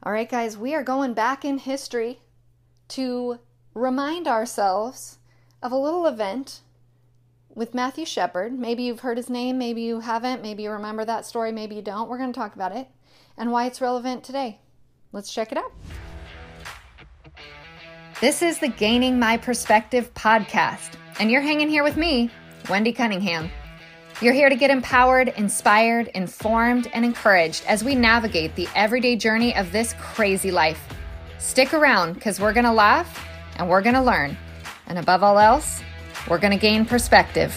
All right, guys, we are going back in history to remind ourselves of a little event with Matthew Shepard. Maybe you've heard his name, maybe you haven't, maybe you remember that story, maybe you don't. We're going to talk about it and why it's relevant today. Let's check it out. This is the Gaining My Perspective podcast, and you're hanging here with me, Wendy Cunningham. You're here to get empowered, inspired, informed, and encouraged as we navigate the everyday journey of this crazy life. Stick around because we're going to laugh and we're going to learn. And above all else, we're going to gain perspective.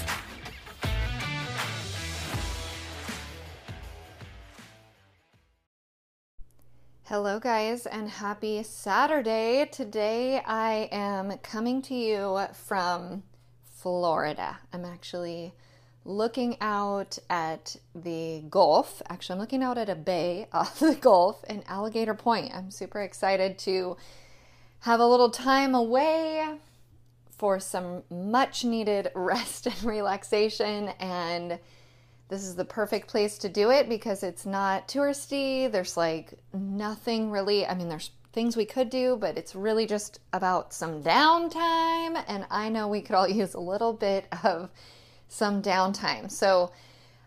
Hello, guys, and happy Saturday. Today I am coming to you from Florida. I'm actually looking out at the Gulf. Actually, I'm looking out at a bay off the Gulf in Alligator Point. I'm super excited to have a little time away for some much needed rest and relaxation. And this is the perfect place to do it because it's not touristy. There's like nothing really, I mean, there's things we could do, but it's really just about some downtime. And I know we could all use a little bit of some downtime. So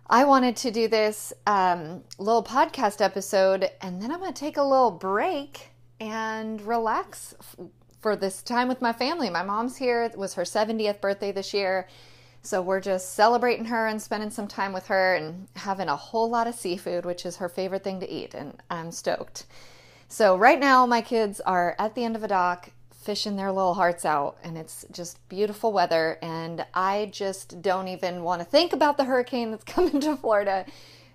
I wanted to do this um, little podcast episode, and then I'm going to take a little break and relax f- for this time with my family. My mom's here. It was her 70th birthday this year. So we're just celebrating her and spending some time with her and having a whole lot of seafood, which is her favorite thing to eat. And I'm stoked. So right now, my kids are at the end of a dock fishing their little hearts out and it's just beautiful weather and I just don't even want to think about the hurricane that's coming to Florida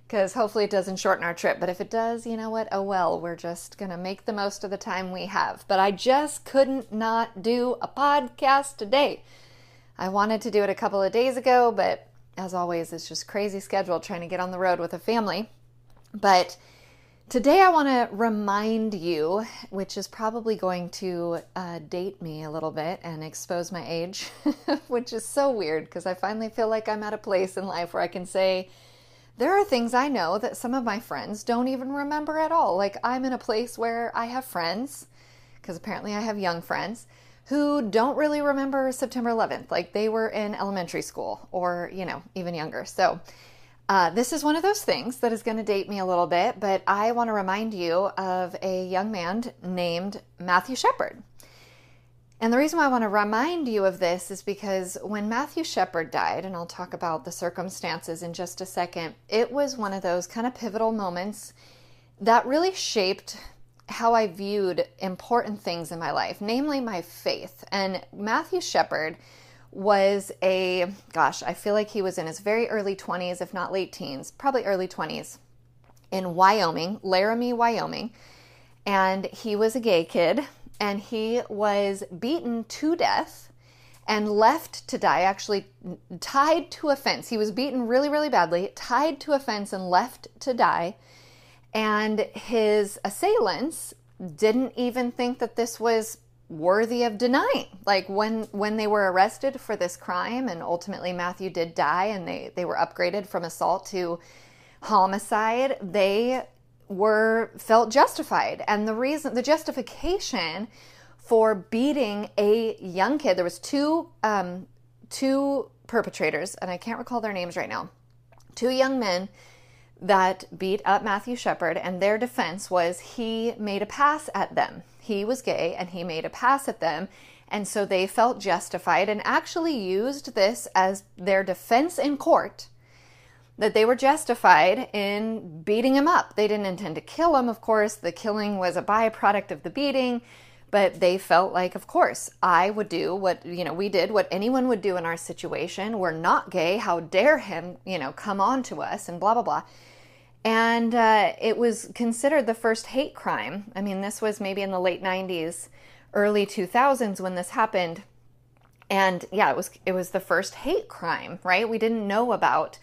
because hopefully it doesn't shorten our trip. But if it does, you know what? Oh well, we're just going to make the most of the time we have. But I just couldn't not do a podcast today. I wanted to do it a couple of days ago, but as always, it's just crazy schedule trying to get on the road with a family. But Today, I want to remind you, which is probably going to uh, date me a little bit and expose my age, which is so weird because I finally feel like I'm at a place in life where I can say, there are things I know that some of my friends don't even remember at all. Like, I'm in a place where I have friends, because apparently I have young friends, who don't really remember September 11th. Like, they were in elementary school or, you know, even younger. So, uh, this is one of those things that is going to date me a little bit, but I want to remind you of a young man named Matthew Shepard. And the reason why I want to remind you of this is because when Matthew Shepard died, and I'll talk about the circumstances in just a second, it was one of those kind of pivotal moments that really shaped how I viewed important things in my life, namely my faith. And Matthew Shepard was a, gosh, I feel like he was in his very early 20s, if not late teens, probably early 20s, in Wyoming, Laramie, Wyoming. And he was a gay kid and he was beaten to death and left to die, actually tied to a fence. He was beaten really, really badly, tied to a fence and left to die. And his assailants didn't even think that this was worthy of denying. Like when when they were arrested for this crime and ultimately Matthew did die and they they were upgraded from assault to homicide, they were felt justified. And the reason the justification for beating a young kid, there was two um, two perpetrators, and I can't recall their names right now. Two young men that beat up Matthew Shepard, and their defense was he made a pass at them he was gay and he made a pass at them. And so they felt justified and actually used this as their defense in court that they were justified in beating him up. They didn't intend to kill him, of course. The killing was a byproduct of the beating, but they felt like, of course, I would do what, you know, we did what anyone would do in our situation. We're not gay. How dare him, you know, come on to us and blah, blah, blah. And uh, it was considered the first hate crime. I mean, this was maybe in the late 90s, early 2000s when this happened. And yeah, it was it was the first hate crime, right? We didn't know about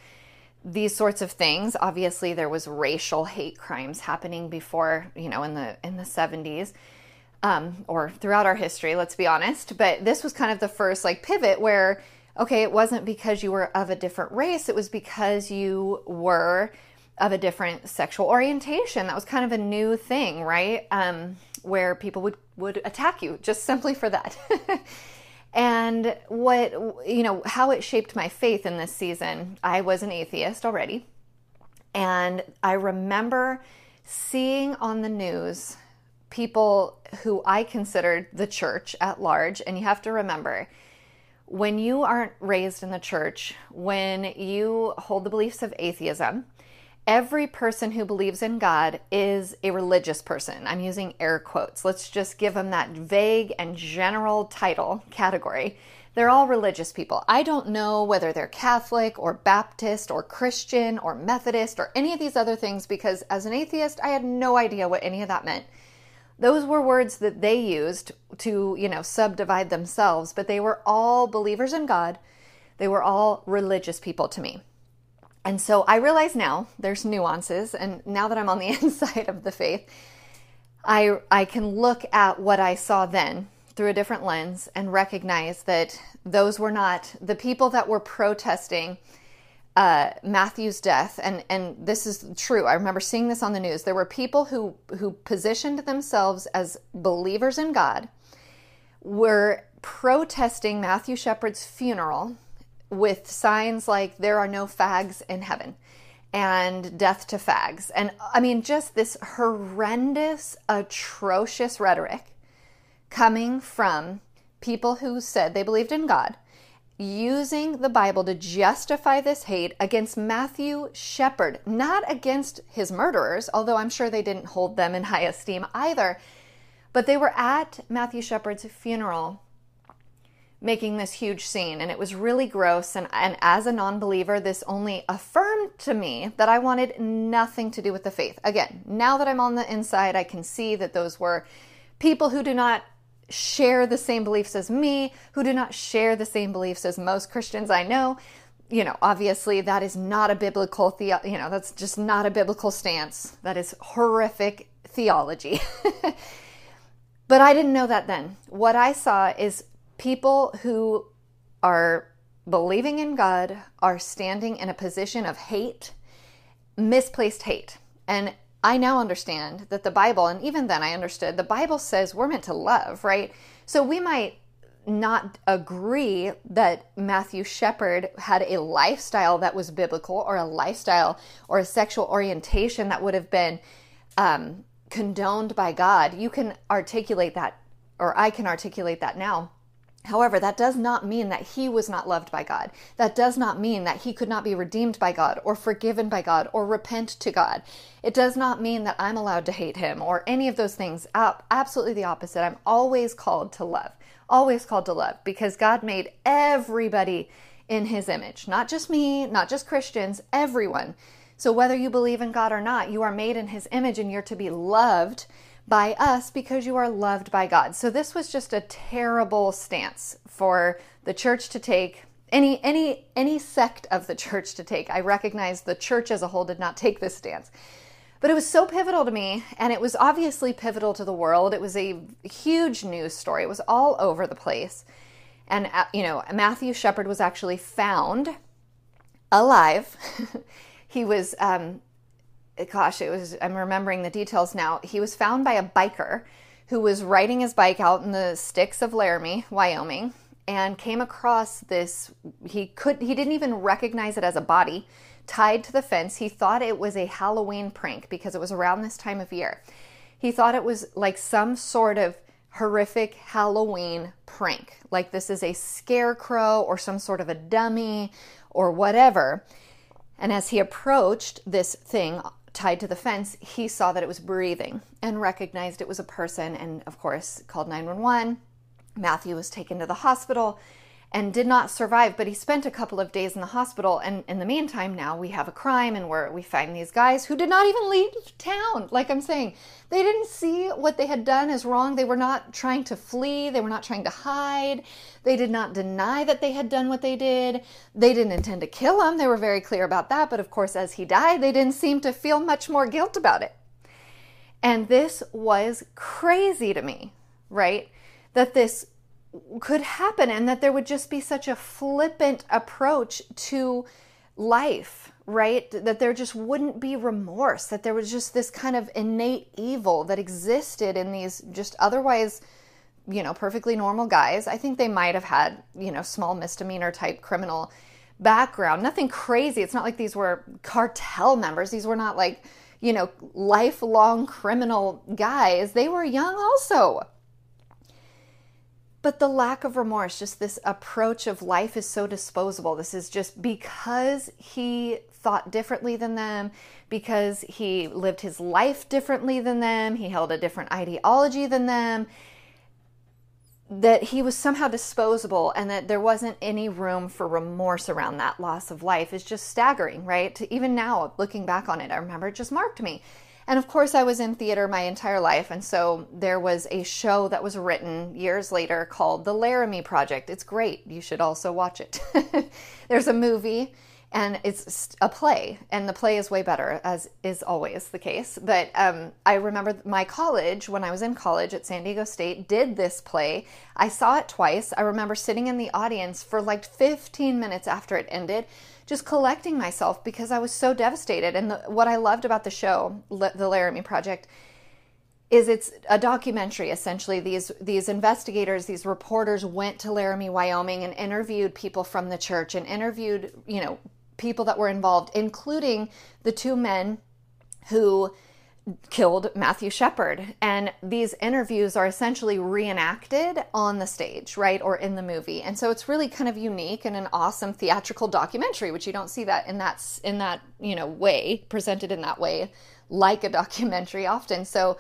these sorts of things. Obviously, there was racial hate crimes happening before, you know, in the in the 70s. Um, or throughout our history, let's be honest. But this was kind of the first like pivot where, okay, it wasn't because you were of a different race, it was because you were of a different sexual orientation. That was kind of a new thing, right? Um, where people would, would attack you just simply for that. and what, you know, how it shaped my faith in this season. I was an atheist already. And I remember seeing on the news people who I considered the church at large. And you have to remember, when you aren't raised in the church, when you hold the beliefs of atheism, every person who believes in God is a religious person. I'm using air quotes. Let's just give them that vague and general title category. They're all religious people. I don't know whether they're Catholic or Baptist or Christian or Methodist or any of these other things because as an atheist, I had no idea what any of that meant. Those were words that they used to, you know, subdivide themselves, but they were all believers in God. They were all religious people to me. And so I realize now there's nuances, and now that I'm on the inside of the faith, I, I can look at what I saw then through a different lens and recognize that those were not the people that were protesting uh, Matthew's death, and and this is true. I remember seeing this on the news. There were people who who positioned themselves as believers in God, were protesting Matthew Shepard's funeral with signs like "There are no fags in heaven." and death to fags. And I mean, just this horrendous, atrocious rhetoric coming from people who said they believed in God, using the Bible to justify this hate against Matthew Shepard, not against his murderers, although I'm sure they didn't hold them in high esteem either. But they were at Matthew Shepard's funeral making this huge scene and it was really gross and, and as a non-believer this only affirmed to me that i wanted nothing to do with the faith again now that i'm on the inside i can see that those were people who do not share the same beliefs as me, who do not share the same beliefs as most Christians I know. You know, obviously that is not a biblical the you know, that's just not a biblical stance. That is horrific theology. but I didn't know that then. What I saw is people who are believing in God are standing in a position of hate, misplaced hate. And I now understand that the Bible, and even then I understood, the Bible says we're meant to love, right? So we might not agree that Matthew Shepard had a lifestyle that was biblical or a lifestyle or a sexual orientation that would have been um, condoned by God. You can articulate that, or I can articulate that now. However, that does not mean that he was not loved by God. That does not mean that he could not be redeemed by God or forgiven by God or repent to God. It does not mean that I'm allowed to hate him or any of those things. Absolutely the opposite. I'm always called to love, always called to love because God made everybody in his image, not just me, not just Christians, everyone. So whether you believe in God or not, you are made in his image and you're to be loved by us because you are loved by God. So this was just a terrible stance for the church to take any any any sect of the church to take. I recognize the church as a whole did not take this stance. But it was so pivotal to me and it was obviously pivotal to the world. It was a huge news story. It was all over the place. And uh, you know, Matthew Shepard was actually found alive. he was um, gosh, it was, I'm remembering the details now. He was found by a biker who was riding his bike out in the sticks of Laramie, Wyoming, and came across this. He could, he didn't even recognize it as a body tied to the fence. He thought it was a Halloween prank because it was around this time of year. He thought it was like some sort of horrific Halloween prank, like this is a scarecrow or some sort of a dummy or whatever. And as he approached this thing tied to the fence, he saw that it was breathing and recognized it was a person and, of course, called 911. Matthew was taken to the hospital and did not survive, but he spent a couple of days in the hospital. And in the meantime, now we have a crime and where we find these guys who did not even leave town. Like I'm saying, they didn't see what they had done as wrong. They were not trying to flee, they were not trying to hide. They did not deny that they had done what they did. They didn't intend to kill him. They were very clear about that. But of course, as he died, they didn't seem to feel much more guilt about it. And this was crazy to me, right? That this could happen and that there would just be such a flippant approach to life right? That there just wouldn't be remorse, that there was just this kind of innate evil that existed in these just otherwise, you know, perfectly normal guys. I think they might have had, you know, small misdemeanor type criminal background, nothing crazy. It's not like these were cartel members, these were not like, you know, lifelong criminal guys. They were young also. But the lack of remorse, just this approach of life is so disposable. This is just because he thought differently than them, because he lived his life differently than them, he held a different ideology than them, that he was somehow disposable and that there wasn't any room for remorse around that loss of life is just staggering, right? Even now, looking back on it, I remember it just marked me. And of course, I was in theater my entire life. And so there was a show that was written years later called The Laramie Project. It's great. You should also watch it. There's a movie and it's a play, and the play is way better, as is always the case. But um, I remember my college, when I was in college at San Diego State, did this play. I saw it twice. I remember sitting in the audience for like 15 minutes after it ended just collecting myself because I was so devastated. And the, what I loved about the show, The Laramie Project, is it's a documentary essentially these these investigators these reporters went to Laramie Wyoming and interviewed people from the church and interviewed you know people that were involved including the two men who killed Matthew Shepard. And these interviews are essentially reenacted on the stage, right? Or in the movie. And so it's really kind of unique and an awesome theatrical documentary, which you don't see that in that in that, you know, way, presented in that way like a documentary often. So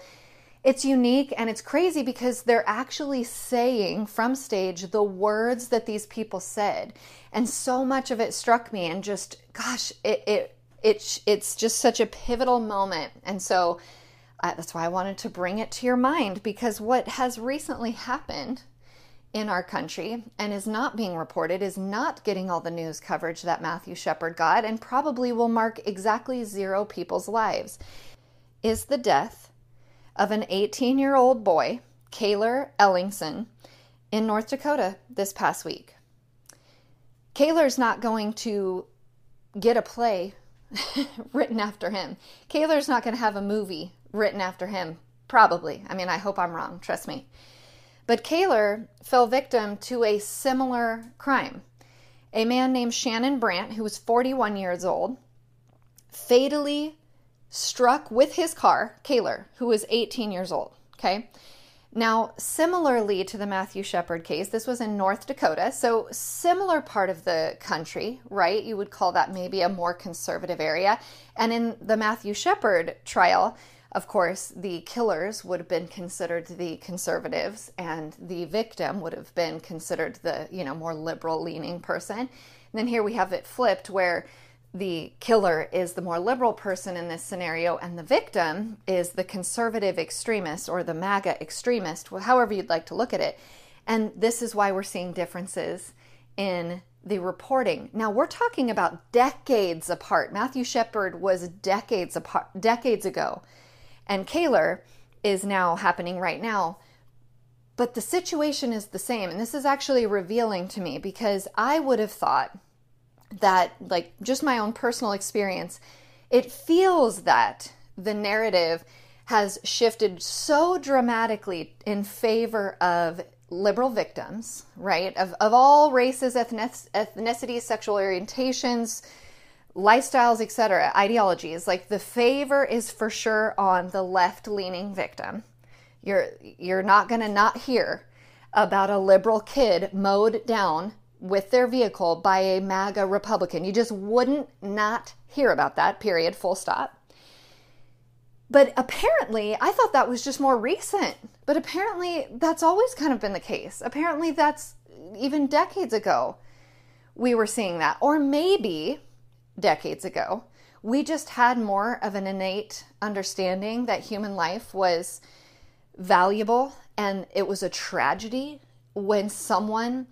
it's unique and it's crazy because they're actually saying from stage the words that these people said. And so much of it struck me and just gosh, it, it it's it's just such a pivotal moment. And so uh, that's why i wanted to bring it to your mind because what has recently happened in our country and is not being reported is not getting all the news coverage that matthew shepard got and probably will mark exactly zero people's lives is the death of an 18 year old boy Cayler ellingson in north dakota this past week. Cayler's not going to get a play written after him. Cayler's not going to have a movie written after him, probably. I mean, I hope I'm wrong, trust me. But Cayler fell victim to a similar crime. A man named Shannon Brandt, who was 41 years old, fatally struck with his car Cayler, who was 18 years old. Okay. Now, similarly to the Matthew Shepard case, this was in North Dakota, so similar part of the country, right? You would call that maybe a more conservative area. And in the Matthew Shepard trial, of course, the killers would have been considered the conservatives and the victim would have been considered the, you know, more liberal leaning person. And then here we have it flipped where the killer is the more liberal person in this scenario, and the victim is the conservative extremist or the MAGA extremist, however you'd like to look at it. And this is why we're seeing differences in the reporting. Now we're talking about decades apart. Matthew Shepard was decades apart, decades ago, and Cayler is now happening right now. But the situation is the same, and this is actually revealing to me because I would have thought that, like, just my own personal experience, it feels that the narrative has shifted so dramatically in favor of liberal victims, right? Of, of all races, ethnicities, sexual orientations, lifestyles, etc., ideologies. Like the favor is for sure on the left-leaning victim. You're you're not going to not hear about a liberal kid mowed down with their vehicle by a MAGA Republican. You just wouldn't not hear about that, period, full stop. But apparently, I thought that was just more recent. But apparently, that's always kind of been the case. Apparently, that's even decades ago we were seeing that. Or maybe decades ago, we just had more of an innate understanding that human life was valuable and it was a tragedy when someone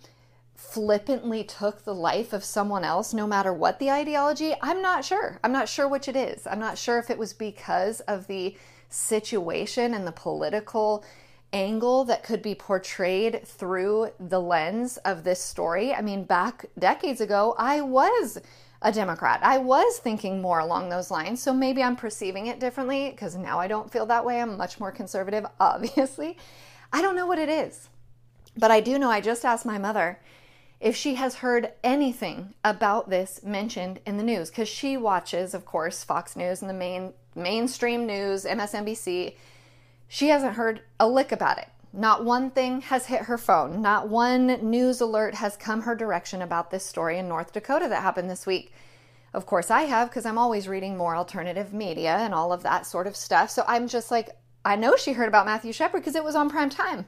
flippantly took the life of someone else, no matter what the ideology, I'm not sure. I'm not sure which it is. I'm not sure if it was because of the situation and the political angle that could be portrayed through the lens of this story. I mean, back decades ago, I was a Democrat. I was thinking more along those lines, so maybe I'm perceiving it differently because now I don't feel that way. I'm much more conservative, obviously. I don't know what it is, but I do know I just asked my mother if she has heard anything about this mentioned in the news because she watches, of course, Fox News and the main mainstream news, MSNBC. She hasn't heard a lick about it. Not one thing has hit her phone. Not one news alert has come her direction about this story in North Dakota that happened this week. Of course, I have because I'm always reading more alternative media and all of that sort of stuff. So I'm just like, I know she heard about Matthew Shepard because it was on prime time.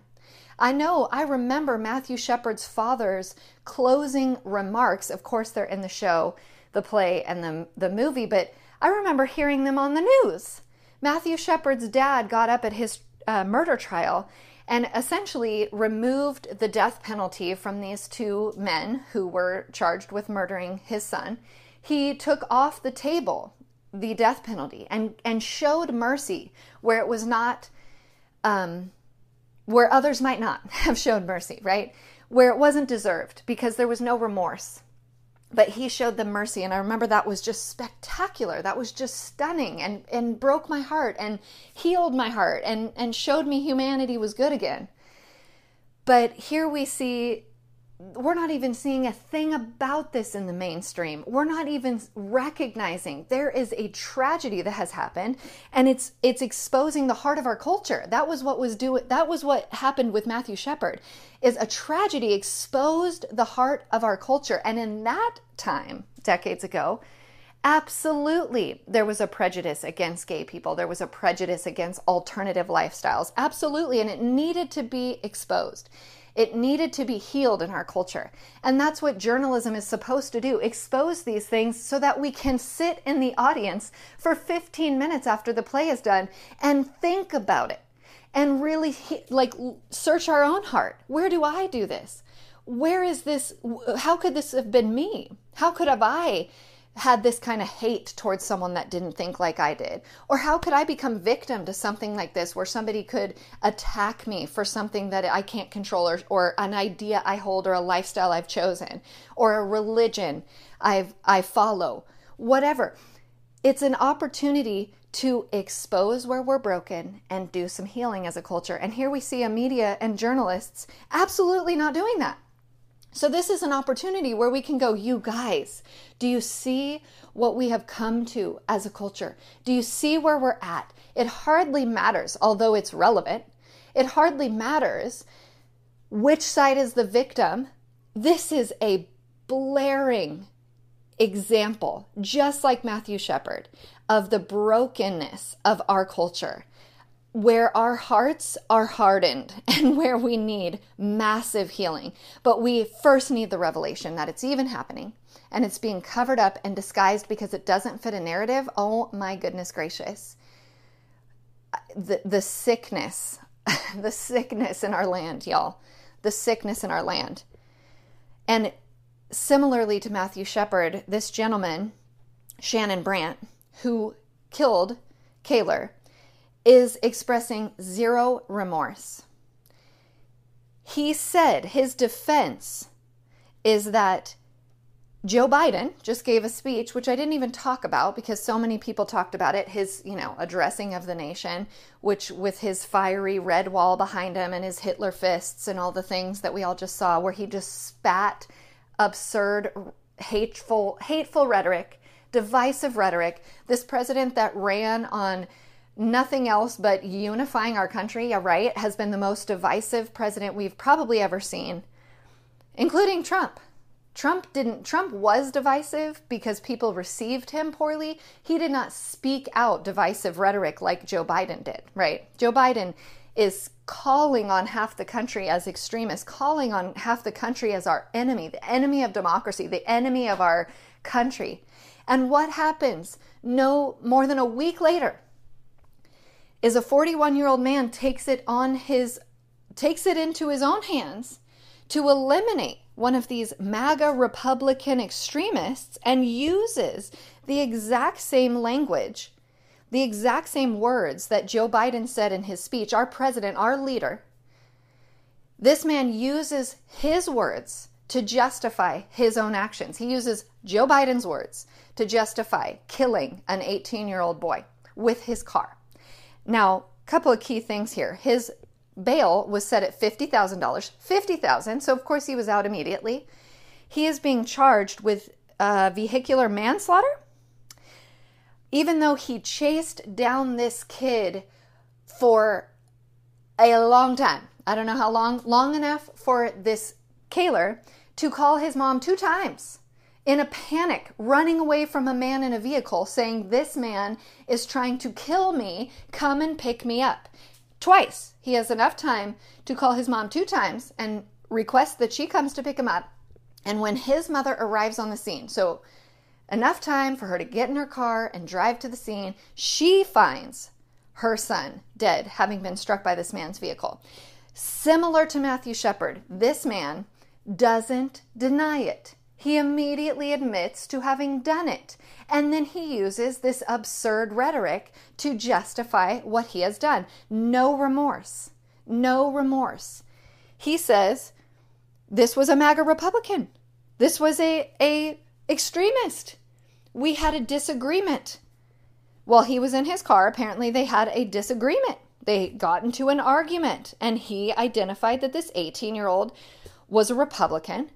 I know, I remember Matthew Shepard's father's closing remarks. Of course, they're in the show, the play, and the, the movie, but I remember hearing them on the news. Matthew Shepard's dad got up at his uh, murder trial and essentially removed the death penalty from these two men who were charged with murdering his son. He took off the table the death penalty and, and showed mercy where it was not um, where others might not have shown mercy, right? Where it wasn't deserved because there was no remorse. But he showed them mercy. And I remember that was just spectacular. That was just stunning and, and broke my heart and healed my heart and, and showed me humanity was good again. But here we see we're not even seeing a thing about this in the mainstream. We're not even recognizing there is a tragedy that has happened and it's it's exposing the heart of our culture. That was what was do that was what happened with Matthew Shepard. Is a tragedy exposed the heart of our culture and in that time decades ago Absolutely, there was a prejudice against gay people. There was a prejudice against alternative lifestyles. Absolutely, and it needed to be exposed. It needed to be healed in our culture. And that's what journalism is supposed to do expose these things so that we can sit in the audience for 15 minutes after the play is done and think about it and really like search our own heart. Where do I do this? Where is this? How could this have been me? How could have I had this kind of hate towards someone that didn't think like I did? Or how could I become victim to something like this where somebody could attack me for something that I can't control or, or an idea I hold or a lifestyle I've chosen or a religion I've, I follow? Whatever. It's an opportunity to expose where we're broken and do some healing as a culture. And here we see a media and journalists absolutely not doing that. So, this is an opportunity where we can go, you guys, do you see what we have come to as a culture? Do you see where we're at? It hardly matters, although it's relevant, it hardly matters which side is the victim. This is a blaring example, just like Matthew Shepard, of the brokenness of our culture where our hearts are hardened and where we need massive healing. But we first need the revelation that it's even happening and it's being covered up and disguised because it doesn't fit a narrative. Oh my goodness gracious. The, the sickness, the sickness in our land, y'all. The sickness in our land. And similarly to Matthew Shepard, this gentleman, Shannon Brandt, who killed Cayler, is expressing zero remorse. He said his defense is that Joe Biden just gave a speech, which I didn't even talk about because so many people talked about it. His, you know, addressing of the nation, which with his fiery red wall behind him and his Hitler fists and all the things that we all just saw, where he just spat absurd, hateful, hateful rhetoric, divisive rhetoric. This president that ran on nothing else but unifying our country, right, has been the most divisive president we've probably ever seen, including Trump. Trump didn't Trump was divisive because people received him poorly. He did not speak out divisive rhetoric like Joe Biden did, right? Joe Biden is calling on half the country as extremists, calling on half the country as our enemy, the enemy of democracy, the enemy of our country. And what happens? No more than a week later, is a 41 year old man takes it on his takes it into his own hands to eliminate one of these MAGA Republican extremists and uses the exact same language, the exact same words that Joe Biden said in his speech, our president, our leader. This man uses his words to justify his own actions. He uses Joe Biden's words to justify killing an 18 year old boy with his car. Now, a couple of key things here. His bail was set at $50,000, $50,000, so of course he was out immediately. He is being charged with uh, vehicular manslaughter. Even though he chased down this kid for a long time, I don't know how long, long enough for this Cayler to call his mom two times in a panic, running away from a man in a vehicle, saying, This man is trying to kill me, come and pick me up. Twice. He has enough time to call his mom two times and request that she comes to pick him up. And when his mother arrives on the scene, so enough time for her to get in her car and drive to the scene, she finds her son dead, having been struck by this man's vehicle. Similar to Matthew Shepard, this man doesn't deny it. He immediately admits to having done it. And then he uses this absurd rhetoric to justify what he has done. No remorse. No remorse. He says, this was a MAGA Republican. This was a, a extremist. We had a disagreement. While he was in his car, apparently they had a disagreement. They got into an argument, and he identified that this 18 year old was a Republican,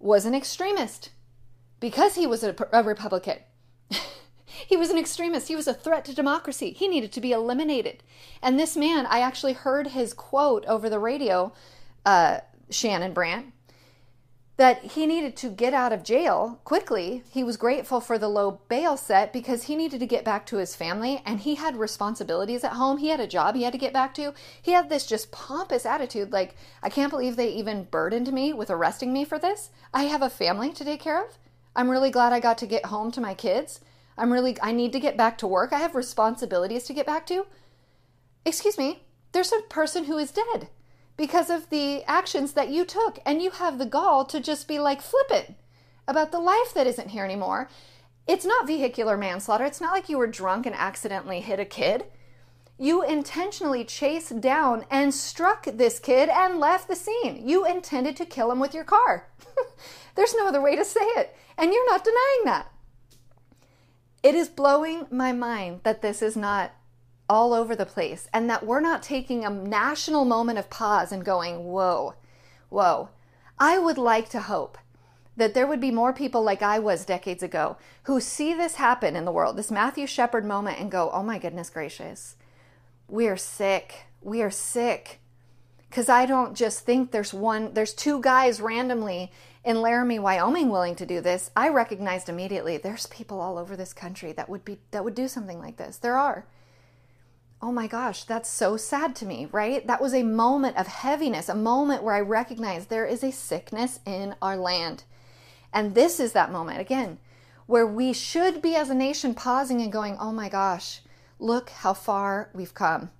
was an extremist because he was a, a Republican. he was an extremist. He was a threat to democracy. He needed to be eliminated. And this man, I actually heard his quote over the radio, uh, Shannon Brandt, that he needed to get out of jail quickly. He was grateful for the low bail set because he needed to get back to his family and he had responsibilities at home. He had a job he had to get back to. He had this just pompous attitude like, I can't believe they even burdened me with arresting me for this. I have a family to take care of. I'm really glad I got to get home to my kids. I'm really, I need to get back to work. I have responsibilities to get back to. Excuse me, there's a person who is dead because of the actions that you took. And you have the gall to just be like flippant about the life that isn't here anymore. It's not vehicular manslaughter. It's not like you were drunk and accidentally hit a kid. You intentionally chased down and struck this kid and left the scene. You intended to kill him with your car. There's no other way to say it. And you're not denying that. It is blowing my mind that this is not all over the place and that we're not taking a national moment of pause and going, whoa, whoa. I would like to hope that there would be more people like I was decades ago who see this happen in the world, this Matthew Shepard moment, and go, oh my goodness gracious, we are sick. We are sick. Because I don't just think there's one, there's two guys randomly in Laramie, Wyoming willing to do this. I recognized immediately there's people all over this country that would be that would do something like this. There are oh my gosh, that's so sad to me, right? That was a moment of heaviness, a moment where I recognized there is a sickness in our land. And this is that moment, again, where we should be as a nation pausing and going, oh my gosh, look how far we've come.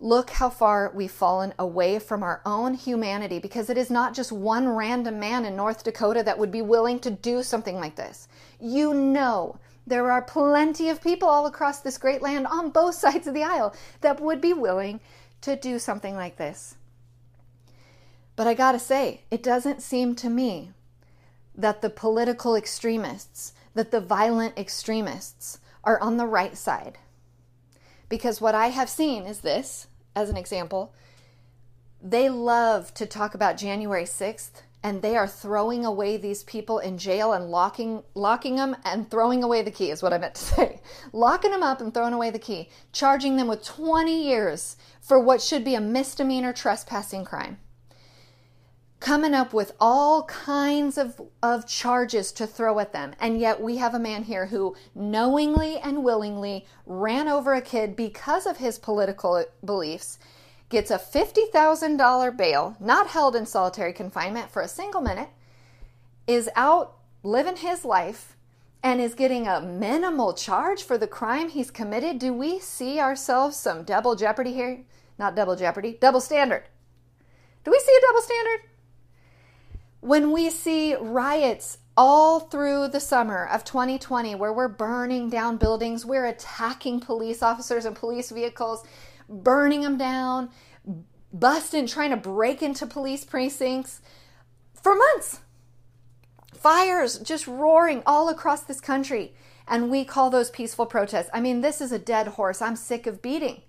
Look how far we've fallen away from our own humanity because it is not just one random man in North Dakota that would be willing to do something like this. You know there are plenty of people all across this great land on both sides of the aisle that would be willing to do something like this. But I gotta say, it doesn't seem to me that the political extremists, that the violent extremists are on the right side. Because what I have seen is this, as an example, they love to talk about January 6th and they are throwing away these people in jail and locking locking them and throwing away the key is what I meant to say. locking them up and throwing away the key, charging them with 20 years for what should be a misdemeanor trespassing crime. Coming up with all kinds of, of charges to throw at them. And yet we have a man here who knowingly and willingly ran over a kid because of his political beliefs gets a $50,000 bail, not held in solitary confinement for a single minute, is out living his life, and is getting a minimal charge for the crime he's committed. Do we see ourselves some double jeopardy here? Not double jeopardy, double standard. Do we see a double standard? When we see riots all through the summer of 2020 where we're burning down buildings, we're attacking police officers and police vehicles, burning them down, busting, trying to break into police precincts, for months. Fires just roaring all across this country. And we call those peaceful protests. I mean, this is a dead horse. I'm sick of beating.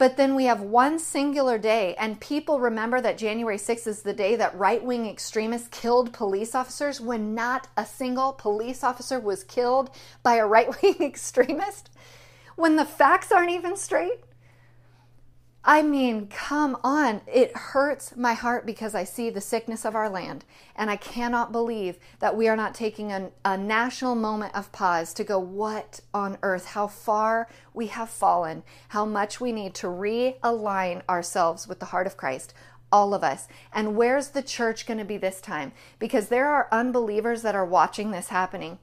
But then we have one singular day, and people remember that January 6th is the day that right wing extremists killed police officers when not a single police officer was killed by a right wing extremist, when the facts aren't even straight. I mean, come on. It hurts my heart because I see the sickness of our land. And I cannot believe that we are not taking a, a, national moment of pause to go, what on earth? How far we have fallen, how much we need to realign ourselves with the heart of Christ. All of us. And where's the church going to be this time? Because there are unbelievers that are watching this happening.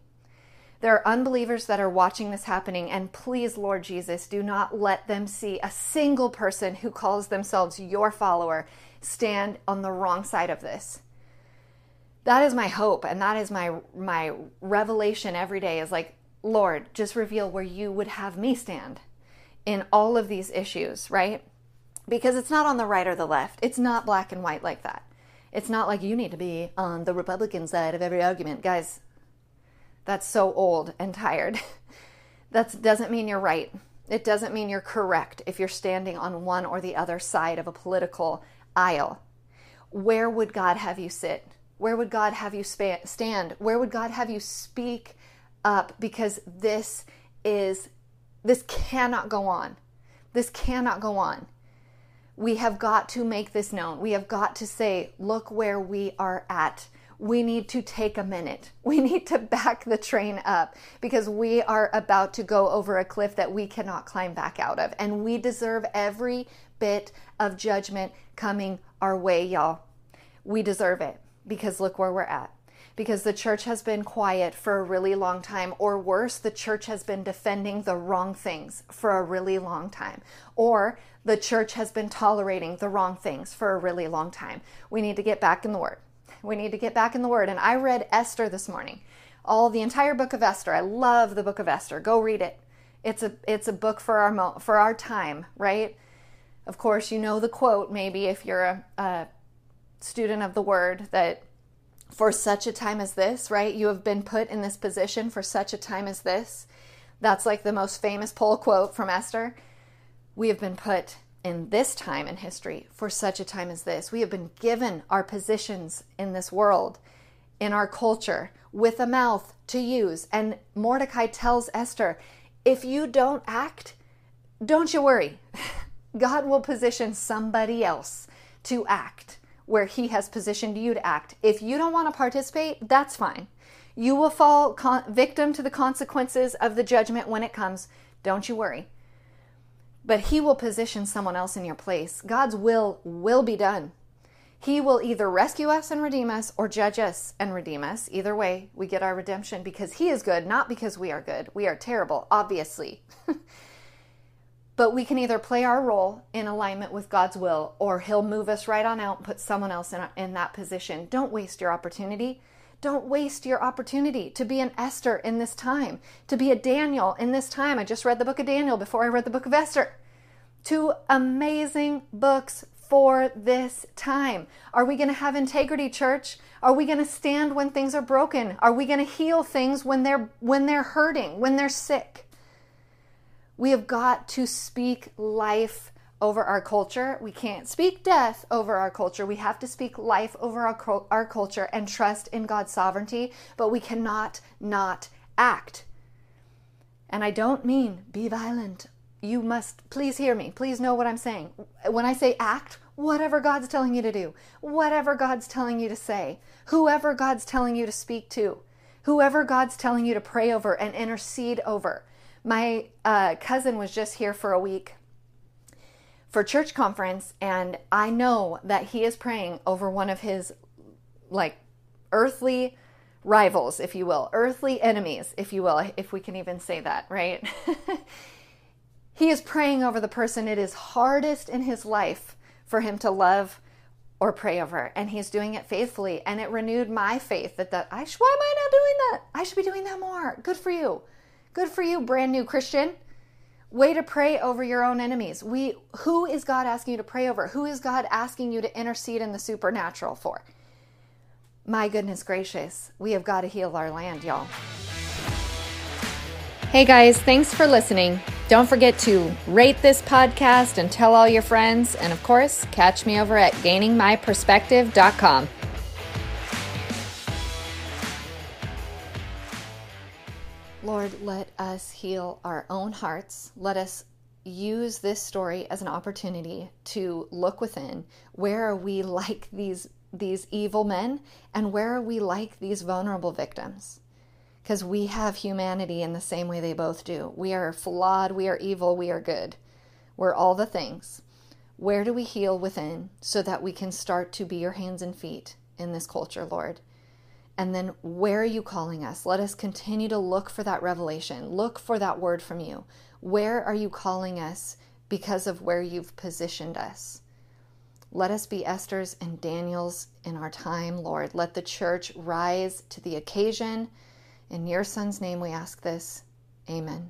There are unbelievers that are watching this happening, and please, Lord Jesus, do not let them see a single person who calls themselves your follower stand on the wrong side of this. That is my hope, and that is my my revelation every day is like, Lord, just reveal where you would have me stand in all of these issues, right? Because it's not on the right or the left. It's not black and white like that. It's not like you need to be on the Republican side of every argument. Guys, that's so old and tired. that doesn't mean you're right. It doesn't mean you're correct if you're standing on one or the other side of a political aisle. Where would God have you sit? Where would God have you stand? Where would God have you speak up? Because this is, this cannot go on. This cannot go on. We have got to make this known. We have got to say, look where we are at we need to take a minute. We need to back the train up because we are about to go over a cliff that we cannot climb back out of. And we deserve every bit of judgment coming our way, y'all. We deserve it because look where we're at. Because the church has been quiet for a really long time, or worse, the church has been defending the wrong things for a really long time, or the church has been tolerating the wrong things for a really long time. We need to get back in the Word. We need to get back in the Word. And I read Esther this morning, all the entire book of Esther. I love the book of Esther. Go read it. It's a it's a book for our mo- for our time, right? Of course, you know the quote. Maybe if you're a, a student of the Word, that for such a time as this, right? You have been put in this position for such a time as this. That's like the most famous pole quote from Esther. We have been put in this time in history for such a time as this. We have been given our positions in this world, in our culture, with a mouth to use. And Mordecai tells Esther, if you don't act, don't you worry. God will position somebody else to act where He has positioned you to act. If you don't want to participate, that's fine. You will fall con- victim to the consequences of the judgment when it comes. Don't you worry but he will position someone else in your place. God's will will be done. He will either rescue us and redeem us or judge us and redeem us. Either way, we get our redemption because he is good, not because we are good. We are terrible, obviously. but we can either play our role in alignment with God's will or he'll move us right on out and put someone else in, in that position. Don't waste your opportunity. Don't waste your opportunity to be an Esther in this time, to be a Daniel in this time. I just read the book of Daniel before I read the book of Esther. Two amazing books for this time. Are we going to have integrity, church? Are we going to stand when things are broken? Are we going to heal things when they're when they're hurting, when they're sick? We have got to speak life over our culture. We can't speak death over our culture. We have to speak life over our, our culture and trust in God's sovereignty, but we cannot not act. And I don't mean be violent. You must please hear me. Please know what I'm saying. When I say act, whatever God's telling you to do, whatever God's telling you to say, whoever God's telling you to speak to, whoever God's telling you to pray over and intercede over. My uh, cousin was just here for a week for church conference and I know that he is praying over one of his like earthly rivals, if you will, earthly enemies, if you will, if we can even say that, right? he is praying over the person it is hardest in his life for him to love or pray over and he's doing it faithfully and it renewed my faith that that I sh- why am I not doing that? I should be doing that more. Good for you. Good for you, brand new Christian. Way to pray over your own enemies. We who is God asking you to pray over? Who is God asking you to intercede in the supernatural for? My goodness gracious, we have got to heal our land, y'all. Hey guys, thanks for listening. Don't forget to rate this podcast and tell all your friends. And of course, catch me over at gainingmyperspective.com. let us heal our own hearts. Let us use this story as an opportunity to look within. Where are we like these these evil men and where are we like these vulnerable victims? Because we have humanity in the same way they both do. We are flawed, we are evil, we are good. We're all the things. Where do we heal within so that we can start to be your hands and feet in this culture, Lord? And then where are you calling us? Let us continue to look for that revelation, look for that word from you. Where are you calling us because of where you've positioned us? Let us be Esther's and Daniel's in our time, Lord. Let the church rise to the occasion. In your son's name we ask this. Amen.